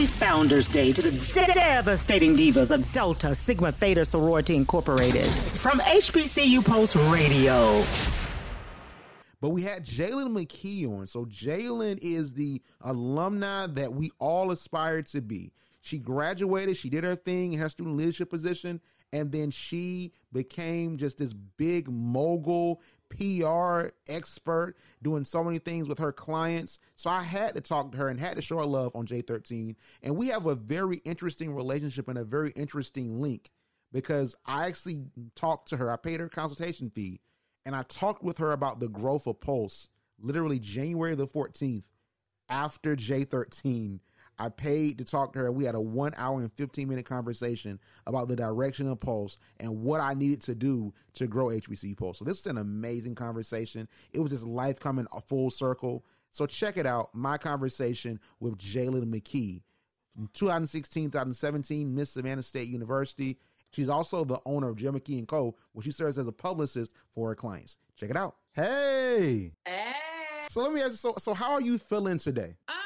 Happy Founders Day to the devastating divas of Delta Sigma Theta Sorority Incorporated from HBCU Pulse Radio. But we had Jalen McKee on. So Jalen is the alumni that we all aspire to be. She graduated, she did her thing in her student leadership position, and then she became just this big mogul PR expert doing so many things with her clients. So I had to talk to her and had to show her love on J13. And we have a very interesting relationship and a very interesting link because I actually talked to her. I paid her consultation fee and I talked with her about the growth of Pulse literally January the 14th after J13 I paid to talk to her. We had a one hour and 15 minute conversation about the direction of Pulse and what I needed to do to grow HBC Pulse. So this is an amazing conversation. It was just life coming a full circle. So check it out. My conversation with Jalen McKee from 2016, 2017, Miss Savannah State University. She's also the owner of Jill McKee and Co., where she serves as a publicist for her clients. Check it out. Hey. Hey. So let me ask you, so, so how are you feeling today? Um,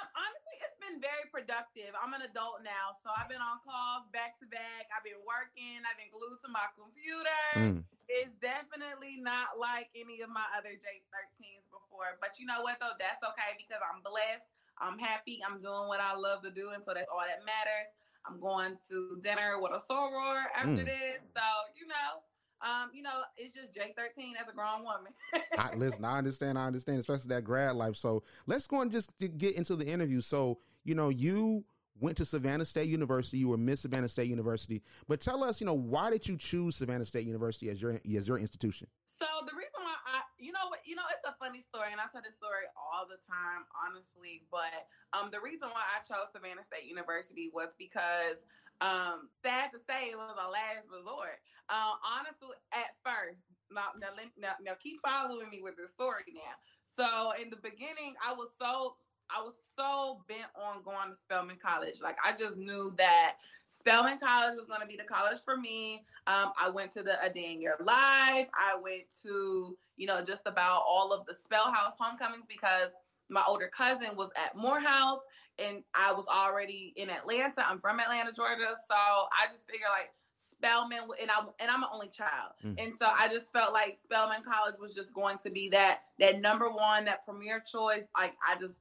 productive. I'm an adult now, so I've been on calls back to back. I've been working. I've been glued to my computer. Mm. It's definitely not like any of my other J13s before. But you know what though? That's okay because I'm blessed. I'm happy. I'm doing what I love to do, and so that's all that matters. I'm going to dinner with a soror after mm. this, so you know. Um, you know, it's just J13 as a grown woman. I, listen, I understand. I understand, especially that grad life. So let's go and just get into the interview. So you know, you went to Savannah State University. You were Miss Savannah State University. But tell us, you know, why did you choose Savannah State University as your as your institution? So the reason why I, you know, what, you know, it's a funny story, and I tell this story all the time, honestly. But um, the reason why I chose Savannah State University was because, um, sad to say, it was a last resort. Uh, honestly, at first, now, now, now, now keep following me with this story now. So in the beginning, I was so I was so bent on going to Spelman College. Like I just knew that Spelman College was going to be the college for me. Um, I went to the A Day in Your Life. I went to you know just about all of the Spell House homecomings because my older cousin was at Morehouse and I was already in Atlanta. I'm from Atlanta, Georgia, so I just figured like Spelman, and I and I'm an only child, mm. and so I just felt like Spelman College was just going to be that that number one, that premier choice. Like I just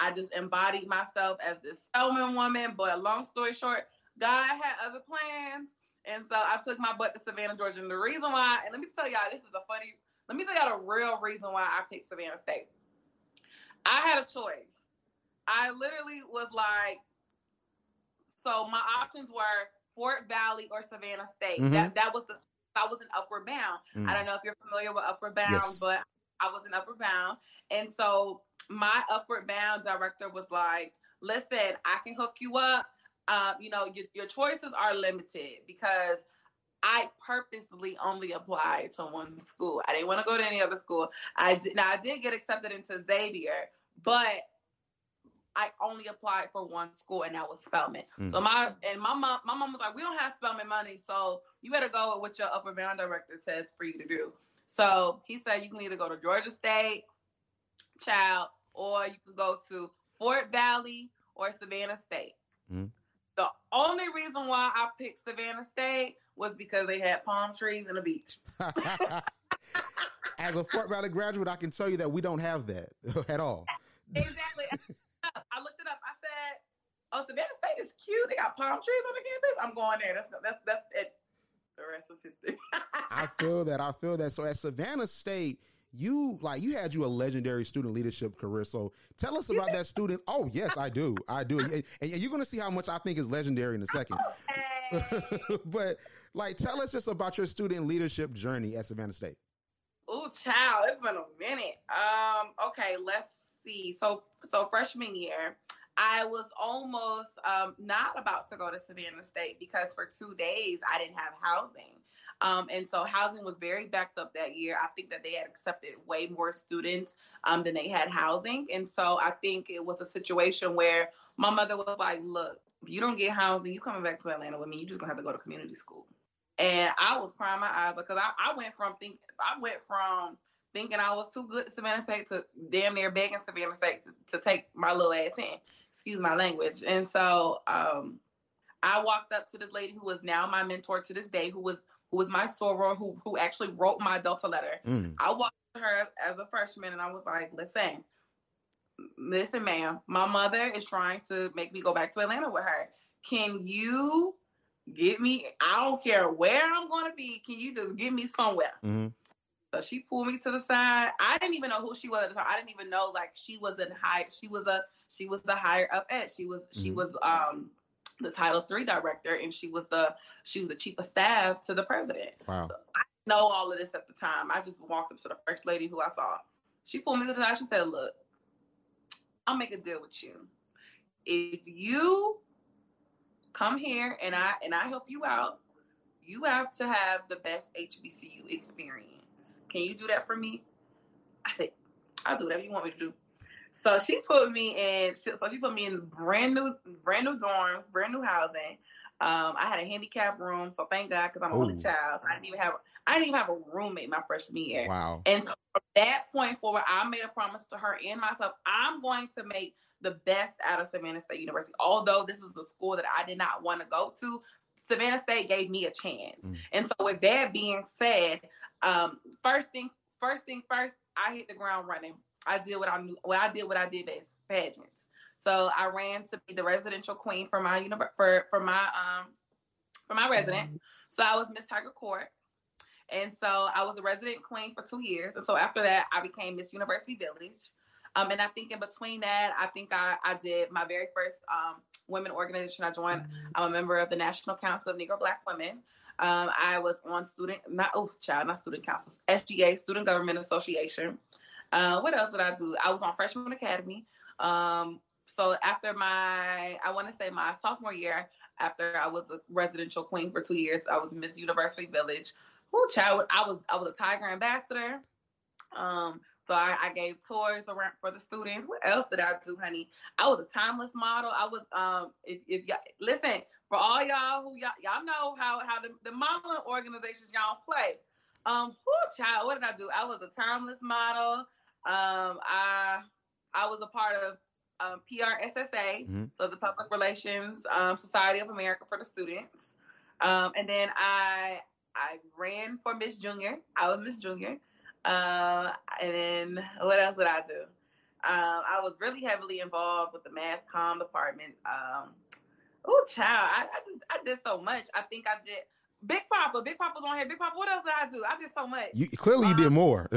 I just embodied myself as this Spelman woman. But long story short, God had other plans. And so I took my butt to Savannah, Georgia. And the reason why, and let me tell y'all, this is a funny, let me tell y'all the real reason why I picked Savannah State. I had a choice. I literally was like, so my options were Fort Valley or Savannah State. Mm-hmm. That that was the I was in Upward Bound. Mm. I don't know if you're familiar with Upward Bound, yes. but I was in Upward Bound. And so my Upward Bound director was like, listen, I can hook you up. Um, you know, your, your choices are limited because I purposely only applied to one school. I didn't want to go to any other school. I did now I did get accepted into Xavier, but I only applied for one school and that was Spelman. Mm. So my and my mom my mom was like, We don't have Spelman money, so you better go with what your Upward Bound director says for you to do. So he said you can either go to Georgia State, child, or you can go to Fort Valley or Savannah State. Mm-hmm. The only reason why I picked Savannah State was because they had palm trees and a beach. As a Fort Valley graduate, I can tell you that we don't have that at all. Exactly. I looked it up. I said, "Oh, Savannah State is cute. They got palm trees on the campus. I'm going there. That's that's that's it. The rest is history." I feel that. I feel that. So at Savannah State, you like you had you a legendary student leadership career. So tell us about that student. Oh yes, I do. I do. And, and you're going to see how much I think is legendary in a second. but like, tell us just about your student leadership journey at Savannah State. Oh, child, it's been a minute. Um, okay, let's see. So, so freshman year, I was almost um, not about to go to Savannah State because for two days I didn't have housing. Um, and so housing was very backed up that year. I think that they had accepted way more students um, than they had housing. And so I think it was a situation where my mother was like, look, if you don't get housing, you coming back to Atlanta with me, you're just gonna have to go to community school. And I was crying my eyes because I, I went from think I went from thinking I was too good to Savannah State to damn near begging Savannah State to, to take my little ass in. Excuse my language. And so um, I walked up to this lady who was now my mentor to this day, who was who was my soror, who who actually wrote my Delta letter. Mm. I walked to her as a freshman, and I was like, "Listen, listen, ma'am, my mother is trying to make me go back to Atlanta with her. Can you get me? I don't care where I'm going to be. Can you just get me somewhere?" Mm-hmm. So she pulled me to the side. I didn't even know who she was at the time. I didn't even know like she was in high. She was a she was the higher up at. She was mm-hmm. she was um the Title Three director, and she was the she was the chief of staff to the president. Wow. So I know all of this at the time. I just walked up to the first lady who I saw. She pulled me to the side. She said, "Look, I'll make a deal with you. If you come here and I and I help you out, you have to have the best HBCU experience." Can you do that for me? I said, I'll do whatever you want me to do. So she put me in. So she put me in brand new, brand new dorms, brand new housing. Um, I had a handicap room, so thank God because I'm an only child. So I didn't even have. I didn't even have a roommate my freshman year. Wow. And so from that point forward, I made a promise to her and myself. I'm going to make the best out of Savannah State University. Although this was the school that I did not want to go to, Savannah State gave me a chance. Mm. And so, with that being said, um, first thing, first thing first, I hit the ground running. I did what I knew. Well, I did what I did best, pageants. So I ran to be the residential queen for my univer- for for my um for my resident. Mm-hmm. So I was Miss Tiger Court. And so I was a resident queen for two years. And so after that, I became Miss University Village. Um, and I think in between that, I think I, I did my very first um, women organization. I joined, mm-hmm. I'm a member of the National Council of Negro Black Women. Um, I was on student, not oh child, not student council, SGA, Student Government Association. Uh, what else did I do? I was on Freshman Academy. Um, so after my, I want to say my sophomore year, after I was a residential queen for two years, I was Miss University Village. Oh, child, I was I was a Tiger ambassador. Um, so I, I, gave tours around for the students. What else did I do, honey? I was a timeless model. I was um if, if y'all listen, for all y'all who y'all, y'all know how how the, the modeling organizations y'all play. Um, whoo, child, what did I do? I was a timeless model. Um, I I was a part of um, PRSSA, mm-hmm. so the Public Relations um, Society of America for the students. Um, and then I I ran for Miss Junior. I was Miss Junior. Uh, and then what else did I do? Um, I was really heavily involved with the mass comm department. Um, Oh, child, I, I, just I did so much. I think I did. Big Papa, Big Papa was on here. Big Papa, what else did I do? I did so much. You clearly um, you did um, more.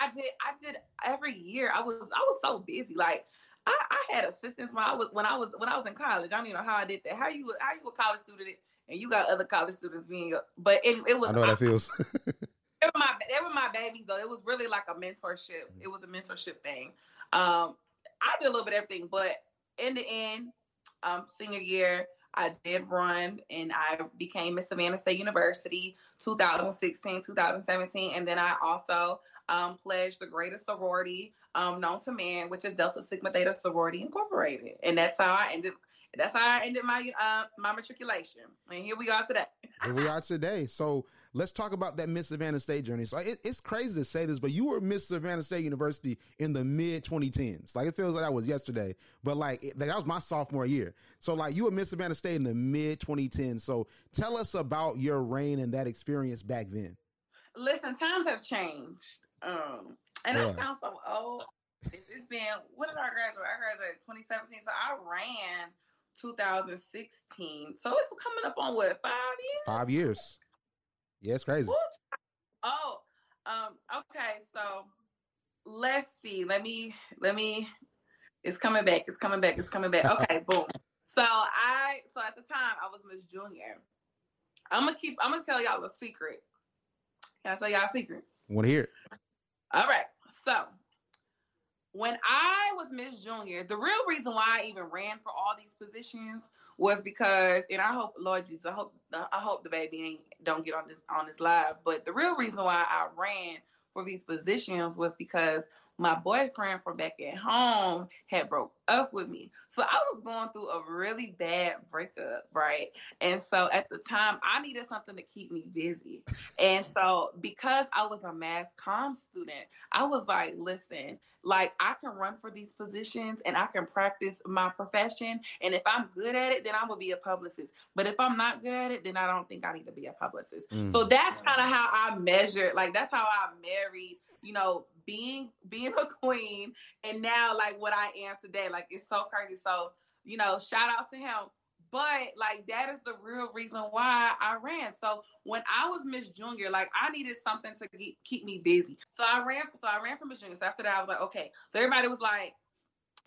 I did. I did every year. I was I was so busy. Like I, I had assistants when I was when I was when I was in college. I don't even know how I did that. How you how you a college student and you got other college students being, but it, it was. I know how that feels. they were my they were my babies though. It was really like a mentorship. It was a mentorship thing. Um, I did a little bit of everything, but in the end, um, senior year, I did run and I became Miss Savannah State University 2016, 2017. And then I also um, pledged the greatest sorority um, known to man, which is Delta Sigma Theta Sorority Incorporated. And that's how I ended. That's how I ended my uh, my matriculation. And here we are today. here we are today. So let's talk about that Miss Savannah State journey. So it, it's crazy to say this, but you were Miss Savannah State University in the mid 2010s. Like it feels like that was yesterday, but like it, that was my sophomore year. So like you were Miss Savannah State in the mid 2010s. So tell us about your reign and that experience back then. Listen, times have changed. Um, and yeah. I sound so old. It's, it's been, what did I graduate? I graduated 2017. So I ran 2016. So it's coming up on what, five years? Five years. Yeah, it's crazy. Oh, um, okay. So let's see. Let me let me. It's coming back. It's coming back. It's coming back. Okay, boom. So I so at the time I was Miss Junior. I'm gonna keep. I'm gonna tell y'all a secret. Can I tell y'all a secret? Want to hear it? All right. So when I was Miss Junior, the real reason why I even ran for all these positions was because, and I hope, Lord Jesus, I hope, I hope the baby ain't don't get on this on this live. But the real reason why I ran for these positions was because my boyfriend from back at home had broke up with me. So I was going through a really bad breakup, right? And so at the time, I needed something to keep me busy. And so because I was a mass comm student, I was like, listen, like I can run for these positions and I can practice my profession. And if I'm good at it, then I'm gonna be a publicist. But if I'm not good at it, then I don't think I need to be a publicist. Mm. So that's kind of how I measured, like that's how I married, you know, being being a queen and now like what I am today. Like it's so crazy. So, you know, shout out to him. But like that is the real reason why I ran. So when I was Miss Junior, like I needed something to keep keep me busy. So I ran. So I ran for Miss Junior. So after that, I was like, okay. So everybody was like,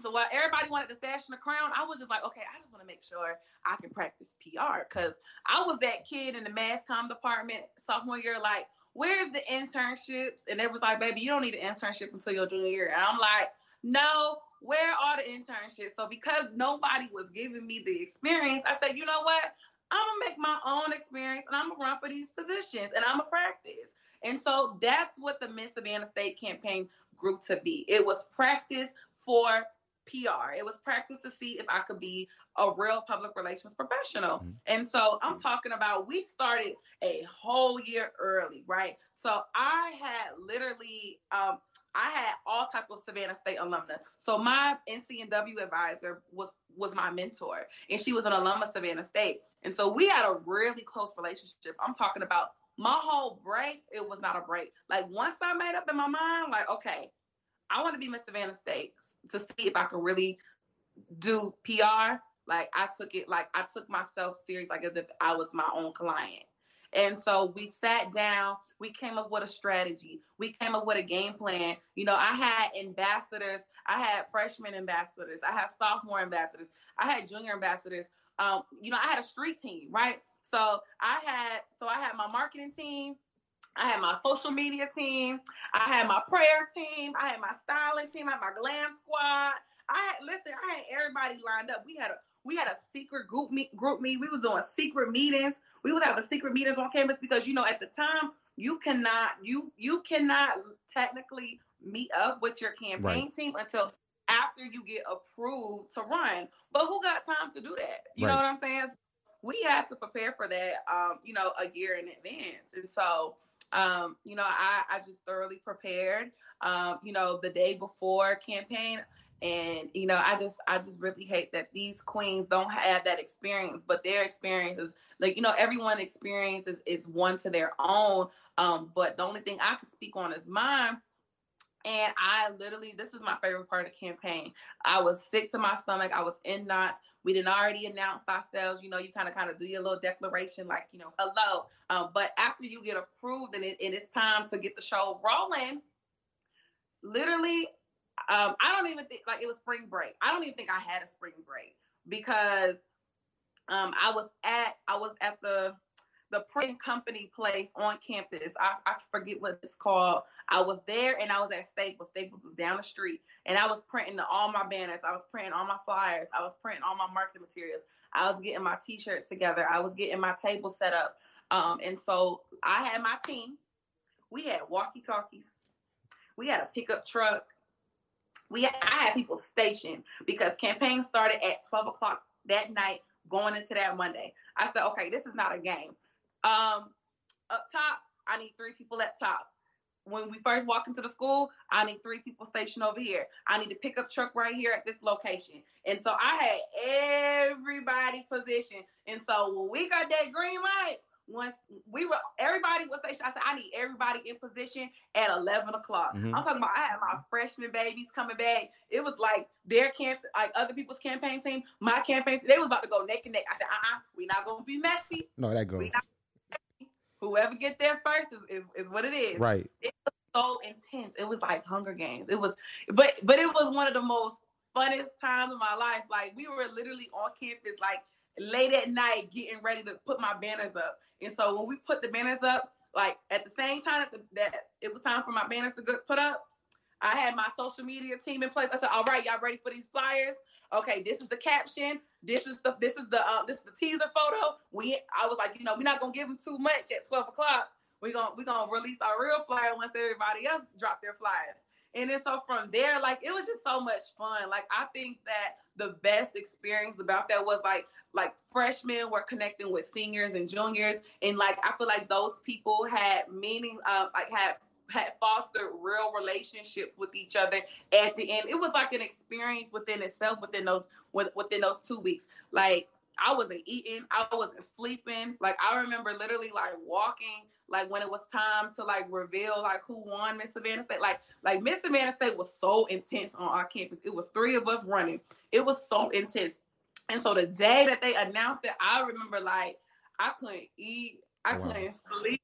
so while everybody wanted the sash and the crown, I was just like, okay, I just want to make sure I can practice PR because I was that kid in the mass comm department sophomore year, like, where's the internships? And they was like, baby, you don't need an internship until your junior year. And I'm like, no, where are the internships? So because nobody was giving me the experience, I said, you know what? I'm gonna make my own experience and I'm gonna run for these positions and I'm gonna practice. And so that's what the Miss Savannah State campaign grew to be. It was practice for PR. It was practice to see if I could be a real public relations professional. Mm-hmm. And so I'm talking about we started a whole year early, right? So I had literally um, I had all type of Savannah State alumna. So my NCNW advisor was was my mentor, and she was an alum of Savannah State. And so we had a really close relationship. I'm talking about my whole break. It was not a break. Like once I made up in my mind, like okay, I want to be Miss Savannah State to see if I can really do PR. Like I took it like I took myself serious, like as if I was my own client. And so we sat down, we came up with a strategy, we came up with a game plan. You know, I had ambassadors, I had freshman ambassadors, I had sophomore ambassadors, I had junior ambassadors. Um, you know, I had a street team, right? So I had so I had my marketing team, I had my social media team, I had my prayer team, I had my styling team, I had my glam squad. I had listen, I had everybody lined up. We had a we had a secret group meet group meet. We was doing secret meetings we would have a secret meetings on campus because you know at the time you cannot you you cannot technically meet up with your campaign right. team until after you get approved to run. But who got time to do that? You right. know what I'm saying? We had to prepare for that, um, you know, a year in advance, and so um, you know, I, I just thoroughly prepared. Um, you know, the day before campaign, and you know, I just I just really hate that these queens don't have that experience, but their experience is like you know everyone experiences is one to their own um but the only thing i can speak on is mine and I literally, this is my favorite part of the campaign. I was sick to my stomach. I was in knots. We didn't already announce ourselves. You know, you kind of kind of do your little declaration, like you know, hello. Um, but after you get approved and, it, and it's time to get the show rolling, literally, um, I don't even think like it was spring break. I don't even think I had a spring break because um, I was at I was at the the print company place on campus. I, I forget what it's called. I was there and I was at Staples. Staples was down the street. And I was printing all my banners. I was printing all my flyers. I was printing all my marketing materials. I was getting my t-shirts together. I was getting my table set up. Um, and so I had my team. We had walkie-talkies. We had a pickup truck. We had, I had people stationed because campaign started at 12 o'clock that night going into that Monday. I said, okay, this is not a game. Um, up top, I need three people at top. When we first walk into the school, I need three people stationed over here. I need a pickup truck right here at this location. And so I had everybody positioned. And so when we got that green light, once we were everybody was saying, I said, I need everybody in position at 11 o'clock. Mm-hmm. I'm talking about I had my freshman babies coming back. It was like their camp, like other people's campaign team, my campaign, they was about to go neck and neck. I said, uh-uh, we're not gonna be messy. No, that goes. Whoever get there first is, is, is what it is. Right. It was so intense. It was like Hunger Games. It was, but but it was one of the most funnest times of my life. Like we were literally on campus, like late at night, getting ready to put my banners up. And so when we put the banners up, like at the same time that, the, that it was time for my banners to get put up, I had my social media team in place. I said, "All right, y'all ready for these flyers? Okay, this is the caption. This is the this is the uh, this is the teaser photo. We I was like, you know, we're not gonna give them too much at twelve o'clock. We're gonna we're gonna release our real flyer once everybody else drop their flyers. And then so from there, like it was just so much fun. Like I think that the best experience about that was like like freshmen were connecting with seniors and juniors, and like I feel like those people had meaning, uh, like had had fostered real relationships with each other at the end. It was like an experience within itself within those within those two weeks. Like I wasn't eating, I wasn't sleeping. Like I remember literally like walking like when it was time to like reveal like who won Miss Savannah State. Like like Miss Savannah State was so intense on our campus. It was three of us running. It was so intense. And so the day that they announced it, I remember like I couldn't eat, I wow. couldn't sleep.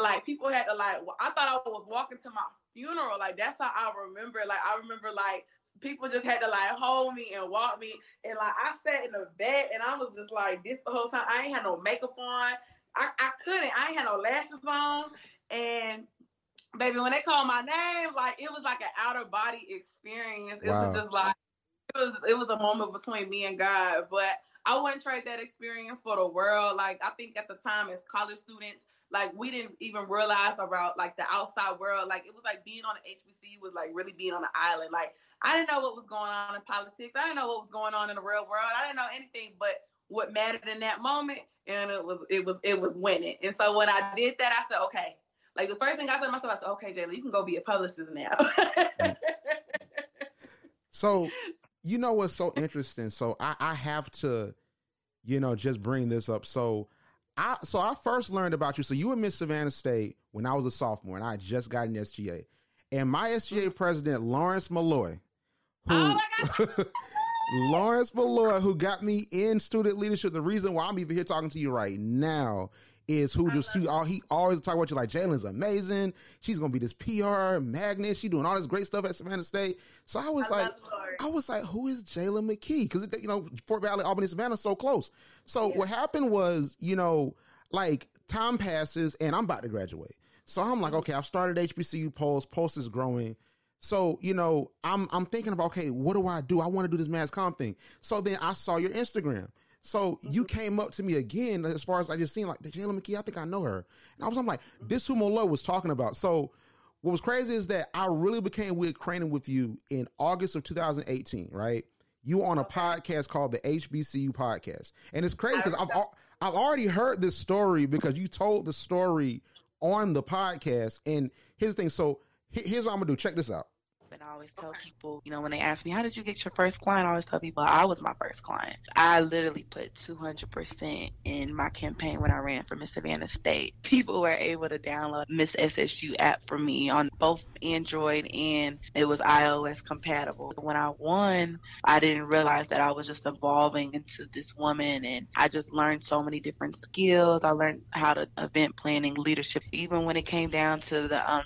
Like people had to like I thought I was walking to my funeral. Like that's how I remember. Like I remember like people just had to like hold me and walk me. And like I sat in the bed and I was just like this the whole time. I ain't had no makeup on. I, I couldn't. I ain't had no lashes on. And baby, when they called my name, like it was like an outer body experience. It wow. was just like it was it was a moment between me and God. But I wouldn't trade that experience for the world. Like I think at the time as college students, like we didn't even realize about like the outside world. Like it was like being on the HBC was like really being on the island. Like I didn't know what was going on in politics. I didn't know what was going on in the real world. I didn't know anything but what mattered in that moment, and it was it was it was winning. And so when I did that, I said, okay. Like the first thing I said to myself, I said, okay, Jalen, you can go be a publicist now. so you know what's so interesting? So I, I have to, you know, just bring this up. So I so I first learned about you. So you were Miss Savannah State when I was a sophomore, and I just got an SGA. And my SGA mm-hmm. president, Lawrence Malloy, who oh Lawrence Malloy, who got me in student leadership. The reason why I'm even here talking to you right now is who just he, he always talk about you like Jalen's amazing. She's gonna be this PR magnet. She doing all this great stuff at Savannah State. So I was I like, I was like, who is Jalen McKee? Because you know Fort Valley, Albany, Savannah, so close. So yeah. what happened was, you know, like time passes and I'm about to graduate. So I'm like, mm-hmm. okay, I've started HBCU Pulse. Pulse is growing. So, you know, I'm I'm thinking about, okay, what do I do? I want to do this mass comm thing. So then I saw your Instagram. So you mm-hmm. came up to me again as far as I just seen like Jalen McKee, I think I know her. And I was I'm like, this who Malloy was talking about. So what was crazy is that I really became with acquainted with you in August of 2018, right? You on a podcast called the HBCU podcast. And it's crazy because I've I've already heard this story because you told the story on the podcast. And here's the thing. So here's what I'm gonna do. Check this out. I always tell people, you know, when they ask me, how did you get your first client? I always tell people I was my first client. I literally put 200% in my campaign when I ran for Miss Savannah State. People were able to download Miss SSU app for me on both Android and it was iOS compatible. When I won, I didn't realize that I was just evolving into this woman and I just learned so many different skills. I learned how to event planning, leadership, even when it came down to the um,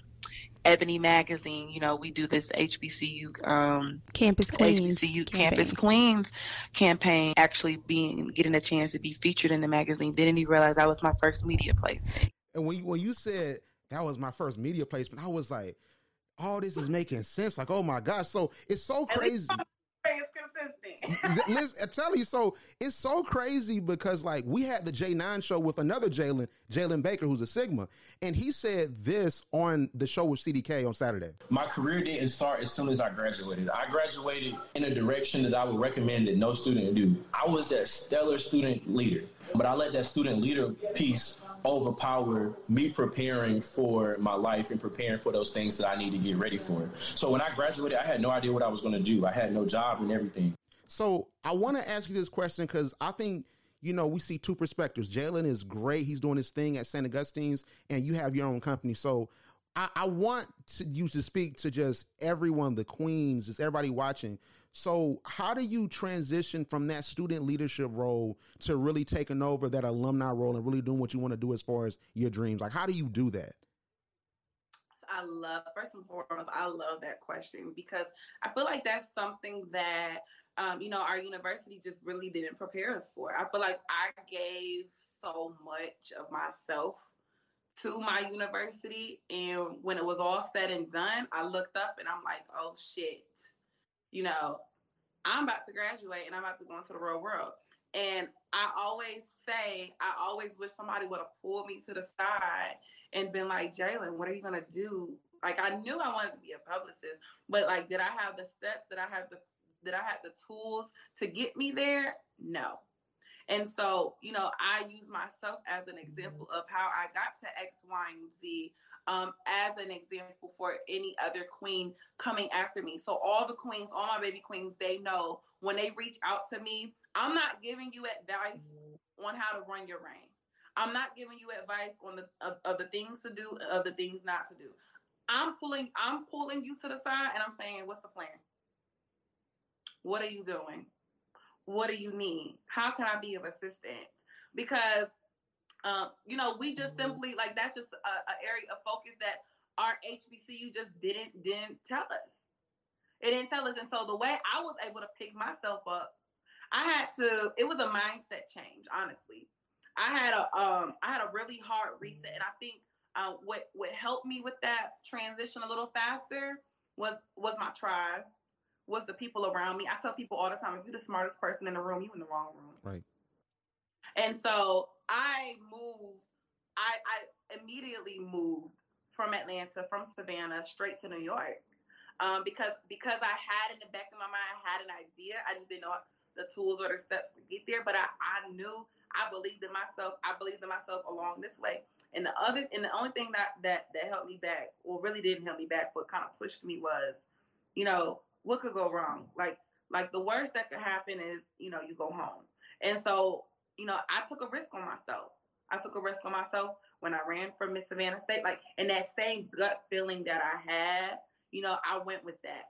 Ebony Magazine, you know, we do this HBCU um, Campus Queens HBCU campaign. Campus Queens campaign. Actually, being getting a chance to be featured in the magazine. Didn't even realize that was my first media placement. And when you, when you said that was my first media placement, I was like, all this is making sense. Like, oh my gosh! So it's so crazy consistent. Listen, I tell you, so it's so crazy because like we had the J9 show with another Jalen, Jalen Baker, who's a Sigma, and he said this on the show with CDK on Saturday. My career didn't start as soon as I graduated. I graduated in a direction that I would recommend that no student do. I was that stellar student leader, but I let that student leader piece overpower me preparing for my life and preparing for those things that I need to get ready for. So when I graduated, I had no idea what I was going to do. I had no job and everything. So I want to ask you this question because I think you know we see two perspectives. Jalen is great; he's doing his thing at St. Augustine's, and you have your own company. So I, I want to, you to speak to just everyone, the queens, just everybody watching. So, how do you transition from that student leadership role to really taking over that alumni role and really doing what you want to do as far as your dreams? Like, how do you do that? I love, first and foremost, I love that question because I feel like that's something that, um, you know, our university just really didn't prepare us for. I feel like I gave so much of myself to my university. And when it was all said and done, I looked up and I'm like, oh shit you know, I'm about to graduate and I'm about to go into the real world. And I always say, I always wish somebody would have pulled me to the side and been like, Jalen, what are you gonna do Like I knew I wanted to be a publicist, but like, did I have the steps? Did I have the did I have the tools to get me there? No. And so, you know, I use myself as an example of how I got to X, Y, and Z um, as an example for any other queen coming after me. So all the queens, all my baby queens, they know when they reach out to me, I'm not giving you advice on how to run your reign. I'm not giving you advice on the of, of, the things to do, of the things not to do. I'm pulling, I'm pulling you to the side and I'm saying, what's the plan? What are you doing? What do you need? How can I be of assistance? Because um, you know, we just simply like that's just an area of focus that our HBCU just didn't didn't tell us. It didn't tell us, and so the way I was able to pick myself up, I had to. It was a mindset change, honestly. I had a um I had a really hard reset, and I think uh, what what helped me with that transition a little faster was was my tribe, was the people around me. I tell people all the time, if you're the smartest person in the room, you in the wrong room. Right. And so I moved. I I immediately moved from Atlanta, from Savannah, straight to New York. Um, because because I had in the back of my mind, I had an idea. I just didn't know the tools or the steps to get there. But I, I knew I believed in myself. I believed in myself along this way. And the other and the only thing that that that helped me back, or really didn't help me back, but kind of pushed me was, you know, what could go wrong? Like like the worst that could happen is, you know, you go home. And so, you know, I took a risk on myself. I took a risk on myself when I ran for Miss Savannah State. Like, and that same gut feeling that I had, you know, I went with that.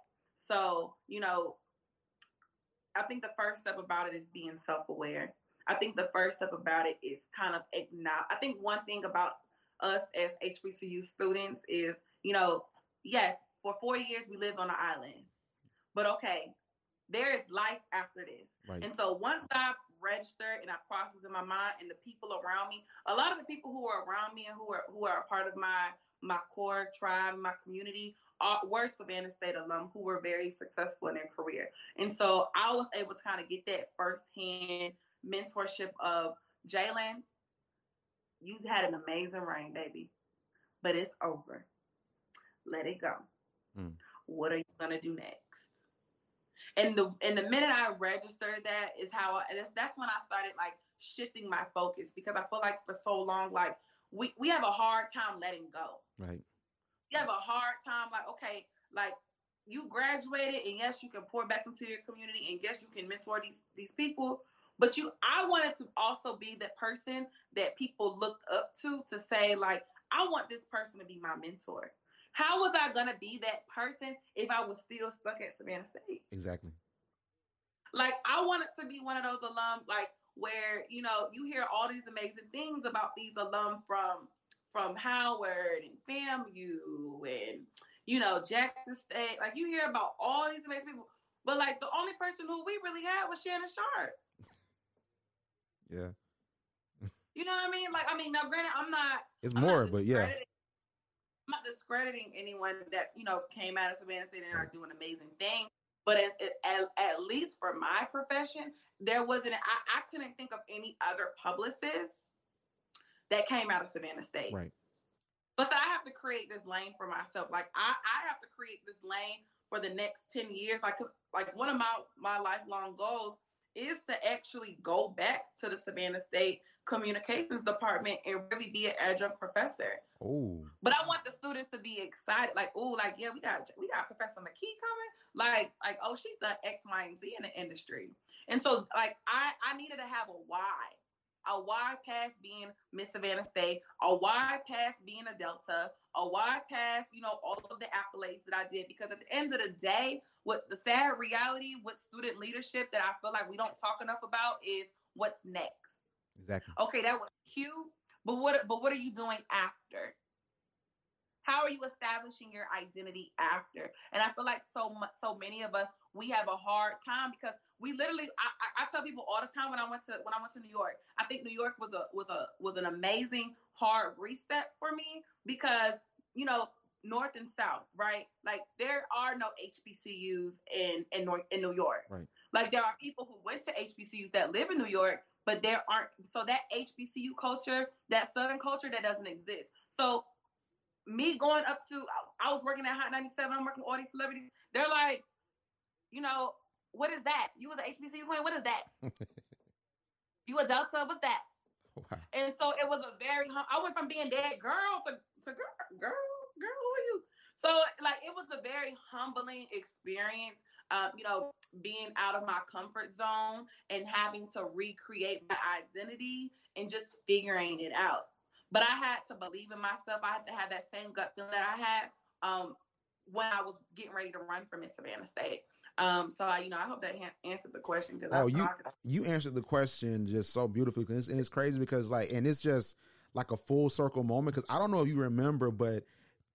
So, you know, I think the first step about it is being self aware. I think the first step about it is kind of acknowledge. I think one thing about us as HBCU students is, you know, yes, for four years we lived on an island, but okay, there is life after this. Right. And so once I registered and I processed in my mind and the people around me, a lot of the people who are around me and who are who are a part of my my core tribe, my community, are, were Savannah State alum who were very successful in their career. And so I was able to kind of get that firsthand mentorship of Jalen. You had an amazing reign, baby, but it's over. Let it go. Mm. What are you gonna do next? And the and the minute I registered that is how I, that's that's when I started like shifting my focus because I feel like for so long like we we have a hard time letting go. Right. You have a hard time like okay like you graduated and yes you can pour back into your community and yes you can mentor these these people but you I wanted to also be the person that people looked up to to say like I want this person to be my mentor. How was I gonna be that person if I was still stuck at Savannah State? Exactly. Like I wanted to be one of those alum, like where you know you hear all these amazing things about these alum from from Howard and FAMU and you know Jackson State. Like you hear about all these amazing people, but like the only person who we really had was Shannon Sharpe. Yeah. you know what I mean? Like I mean, now granted, I'm not. It's I'm more, but yeah. I'm not discrediting anyone that you know came out of Savannah State and are doing amazing things. But as, at, at least for my profession, there wasn't. I, I couldn't think of any other publicists that came out of Savannah State. Right. But so I have to create this lane for myself. Like I, I have to create this lane for the next ten years. Like, like one of my my lifelong goals is to actually go back to the Savannah State communications department and really be an adjunct professor. Oh. But I want the students to be excited, like, oh, like, yeah, we got we got Professor McKee coming. Like, like, oh, she's done X, Y, and Z in the industry. And so like I I needed to have a why. A why past being Miss Savannah State, a why past being a Delta, a why past, you know, all of the accolades that I did. Because at the end of the day, what the sad reality with student leadership that I feel like we don't talk enough about is what's next Exactly. Okay, that was cute. But what but what are you doing after? How are you establishing your identity after? And I feel like so much, so many of us we have a hard time because we literally. I, I, tell people all the time when I went to when I went to New York. I think New York was a was a was an amazing hard reset for me because you know North and South, right? Like there are no HBCUs in in North in New York. Right. Like there are people who went to HBCUs that live in New York, but there aren't so that HBCU culture, that Southern culture, that doesn't exist. So me going up to, I was working at Hot 97, I'm working with all these celebrities. They're like, you know, what is that? You was an HBCU queen? What is that? you a Delta? What's that? Wow. And so it was a very, I went from being dead girl to, to girl, girl, girl, who are you? So like it was a very humbling experience. Um, you know, being out of my comfort zone and having to recreate my identity and just figuring it out. But I had to believe in myself. I had to have that same gut feeling that I had um, when I was getting ready to run for Miss Savannah State. Um, so I, you know, I hope that ha- answered the question. Cause oh, you you answered the question just so beautifully, and it's, and it's crazy because like, and it's just like a full circle moment. Because I don't know if you remember, but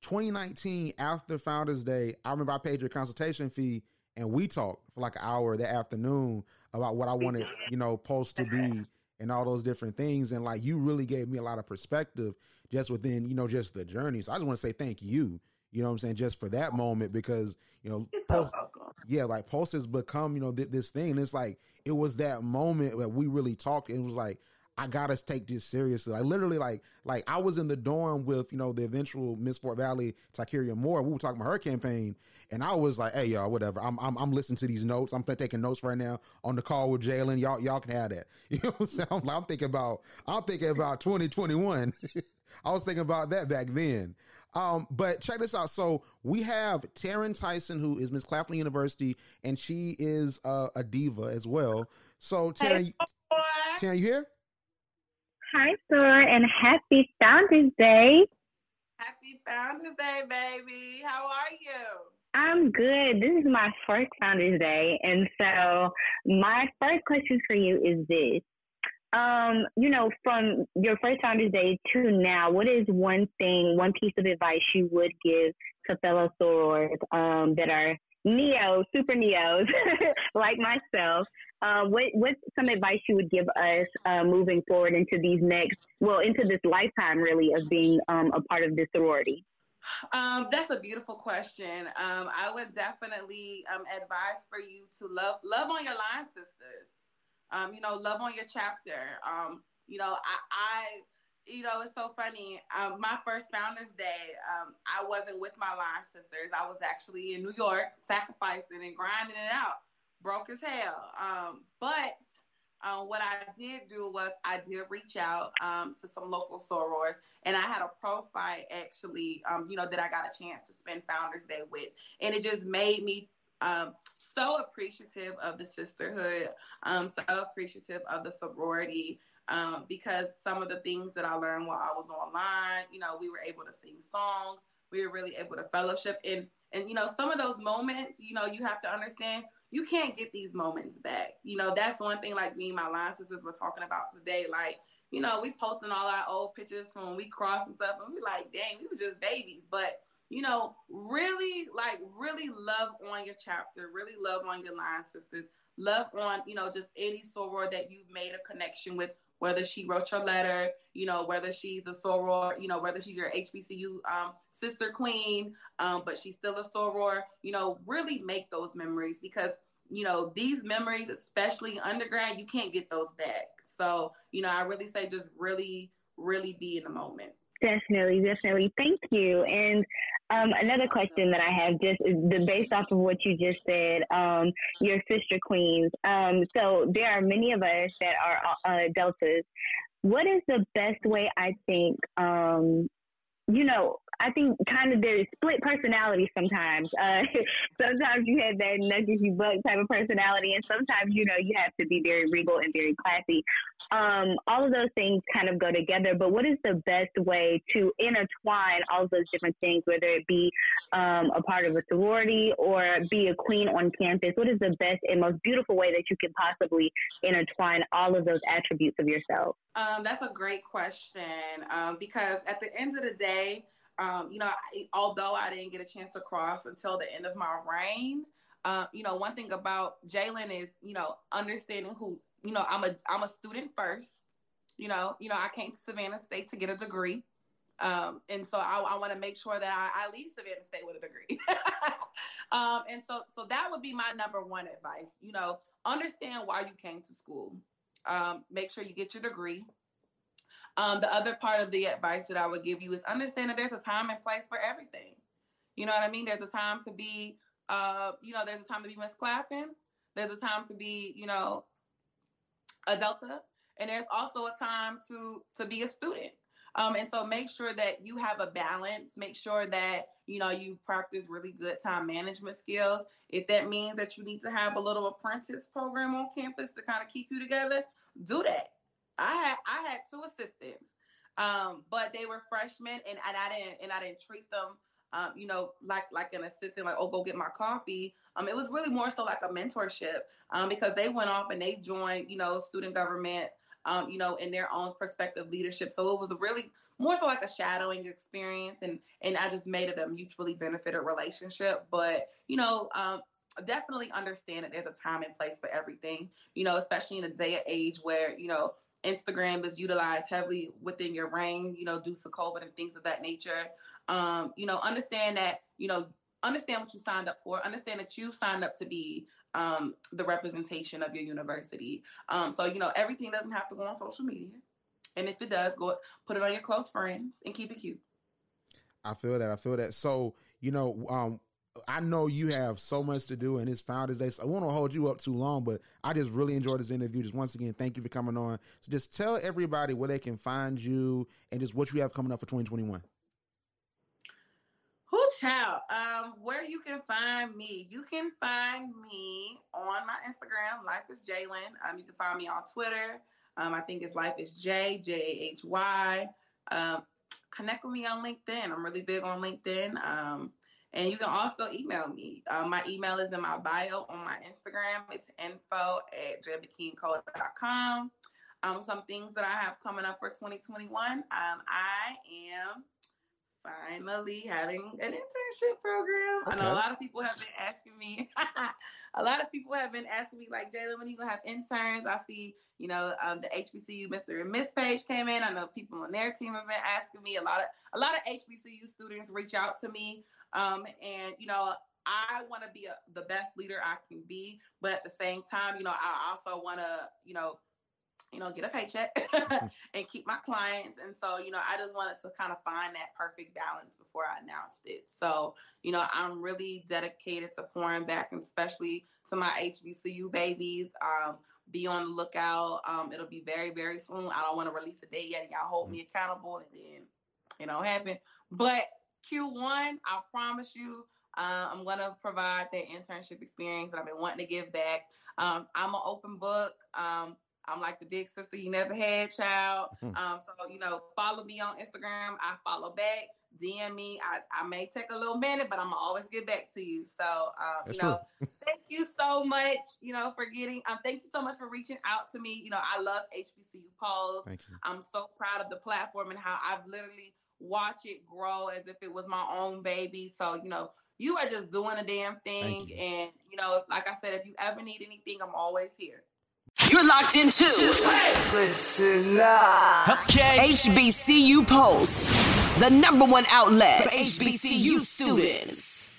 2019 after Founders Day, I remember I paid your consultation fee, and we talked for like an hour that afternoon about what I wanted, you know, post to be and all those different things. And like, you really gave me a lot of perspective just within, you know, just the journey. So I just want to say thank you you know what I'm saying? Just for that moment, because you know, post, yeah, like post has become you know th- this thing. And it's like it was that moment that we really talked. It was like I gotta take this seriously. Like literally, like like I was in the dorm with you know the eventual Miss Fort Valley Tykeria Moore. We were talking about her campaign, and I was like, "Hey y'all, whatever. I'm I'm, I'm listening to these notes. I'm taking notes right now on the call with Jalen. Y'all y'all can have that. You know what I'm saying? I'm, I'm thinking about I'm thinking about 2021. I was thinking about that back then. Um, but check this out. So we have Taryn Tyson, who is Miss Claflin University, and she is uh, a diva as well. So Taryn, hey, Taryn, you here? Hi, Thor, and happy Founders Day. Happy Founders Day, baby. How are you? I'm good. This is my first Founders Day. And so, my first question for you is this um, you know, from your first Founders Day to now, what is one thing, one piece of advice you would give to fellow sorors um, that are neo, super neos like myself? Uh, what what's some advice you would give us uh, moving forward into these next, well, into this lifetime really of being um, a part of this sorority? Um, that's a beautiful question. Um, I would definitely um, advise for you to love love on your line sisters. Um, you know, love on your chapter. Um, you know, I, I you know, it's so funny. Um, my first Founders Day, um, I wasn't with my line sisters. I was actually in New York, sacrificing and grinding it out, broke as hell. Um, but um, what I did do was I did reach out um, to some local sorors, and I had a prophyte actually, um, you know, that I got a chance to spend Founders Day with, and it just made me um, so appreciative of the sisterhood, um, so appreciative of the sorority. Um, because some of the things that I learned while I was online, you know, we were able to sing songs, we were really able to fellowship, and and you know, some of those moments, you know, you have to understand you can't get these moments back. You know, that's one thing. Like me and my line sisters were talking about today. Like, you know, we posting all our old pictures from when we crossed and stuff, and we like, dang, we were just babies, but you know, really like really love on your chapter, really love on your line sisters, love on, you know, just any soror that you've made a connection with, whether she wrote your letter, you know, whether she's a soror, you know, whether she's your HBCU um, sister queen, um, but she's still a soror, you know, really make those memories because, you know, these memories, especially undergrad, you can't get those back. So, you know, I really say just really, really be in the moment. Definitely, definitely. Thank you. And um, another question that I have, just the, based off of what you just said, um, your sister queens. Um, so there are many of us that are uh, deltas. What is the best way I think um, you know, I think kind of there's split personality sometimes. Uh, sometimes you have that nudges you buck type of personality, and sometimes you know you have to be very regal and very classy. Um, all of those things kind of go together. But what is the best way to intertwine all those different things, whether it be um, a part of a sorority or be a queen on campus? What is the best and most beautiful way that you can possibly intertwine all of those attributes of yourself? Um, that's a great question um, because at the end of the day, um, you know, I, although I didn't get a chance to cross until the end of my reign, uh, you know, one thing about Jalen is, you know, understanding who, you know, I'm a I'm a student first. You know, you know, I came to Savannah State to get a degree. Um, and so I, I want to make sure that I, I, leave Savannah State with a degree. um, and so, so that would be my number one advice. You know, understand why you came to school. Um, make sure you get your degree. Um, the other part of the advice that I would give you is understand that there's a time and place for everything. You know what I mean? There's a time to be, uh, you know, there's a time to be Miss Claflin. There's a time to be, you know, a Delta, and there's also a time to to be a student. Um, and so make sure that you have a balance. Make sure that you know you practice really good time management skills. If that means that you need to have a little apprentice program on campus to kind of keep you together, do that. I had I had two assistants, um, but they were freshmen, and, and I didn't and I didn't treat them, um, you know, like like an assistant, like oh go get my coffee. Um, it was really more so like a mentorship, um, because they went off and they joined, you know, student government, um, you know, in their own perspective leadership. So it was really more so like a shadowing experience, and and I just made it a mutually benefited relationship. But you know, um, definitely understand that there's a time and place for everything. You know, especially in a day and age where you know Instagram is utilized heavily within your brain, you know, due to COVID and things of that nature. Um, you know, understand that, you know, understand what you signed up for, understand that you signed up to be um, the representation of your university. Um, so, you know, everything doesn't have to go on social media. And if it does, go put it on your close friends and keep it cute. I feel that. I feel that. So, you know, um, I know you have so much to do, and it's Founders Day. So I won't hold you up too long, but I just really enjoyed this interview. Just once again, thank you for coming on. So just tell everybody where they can find you and just what you have coming up for 2021. Who child? Um, where you can find me? You can find me on my Instagram, Life is Jalen. Um, you can find me on Twitter. Um, I think it's Life is J J A H Y. Um, connect with me on LinkedIn. I'm really big on LinkedIn. Um, and you can also email me. Um, my email is in my bio on my Instagram. It's info at jbkeencode.com. Um, some things that I have coming up for 2021. Um, I am finally having an internship program. Okay. I know a lot of people have been asking me. a lot of people have been asking me, like, Jalen, when are you gonna have interns? I see, you know, um, the HBCU Mr. and Miss page came in. I know people on their team have been asking me. A lot of a lot of HBCU students reach out to me um, and you know, I want to be a, the best leader I can be, but at the same time, you know, I also want to, you know, you know, get a paycheck and keep my clients. And so, you know, I just wanted to kind of find that perfect balance before I announced it. So, you know, I'm really dedicated to pouring back, and especially to my HBCU babies. Um, be on the lookout. Um, it'll be very, very soon. I don't want to release the date yet. Y'all hold me accountable, and then it don't happen. But Q1, I promise you, uh, I'm gonna provide that internship experience that I've been wanting to give back. Um, I'm an open book. Um, I'm like the big sister you never had, child. Hmm. Um, so you know, follow me on Instagram. I follow back. DM me. I, I may take a little minute, but I'm always get back to you. So um, you know, thank you so much. You know, for getting. Um, thank you so much for reaching out to me. You know, I love HBCU Pulse. I'm so proud of the platform and how I've literally watch it grow as if it was my own baby. So, you know, you are just doing a damn thing. You. And, you know, like I said, if you ever need anything, I'm always here. You're locked into Listen up. Okay. HBCU Pulse, the number one outlet for HBCU students.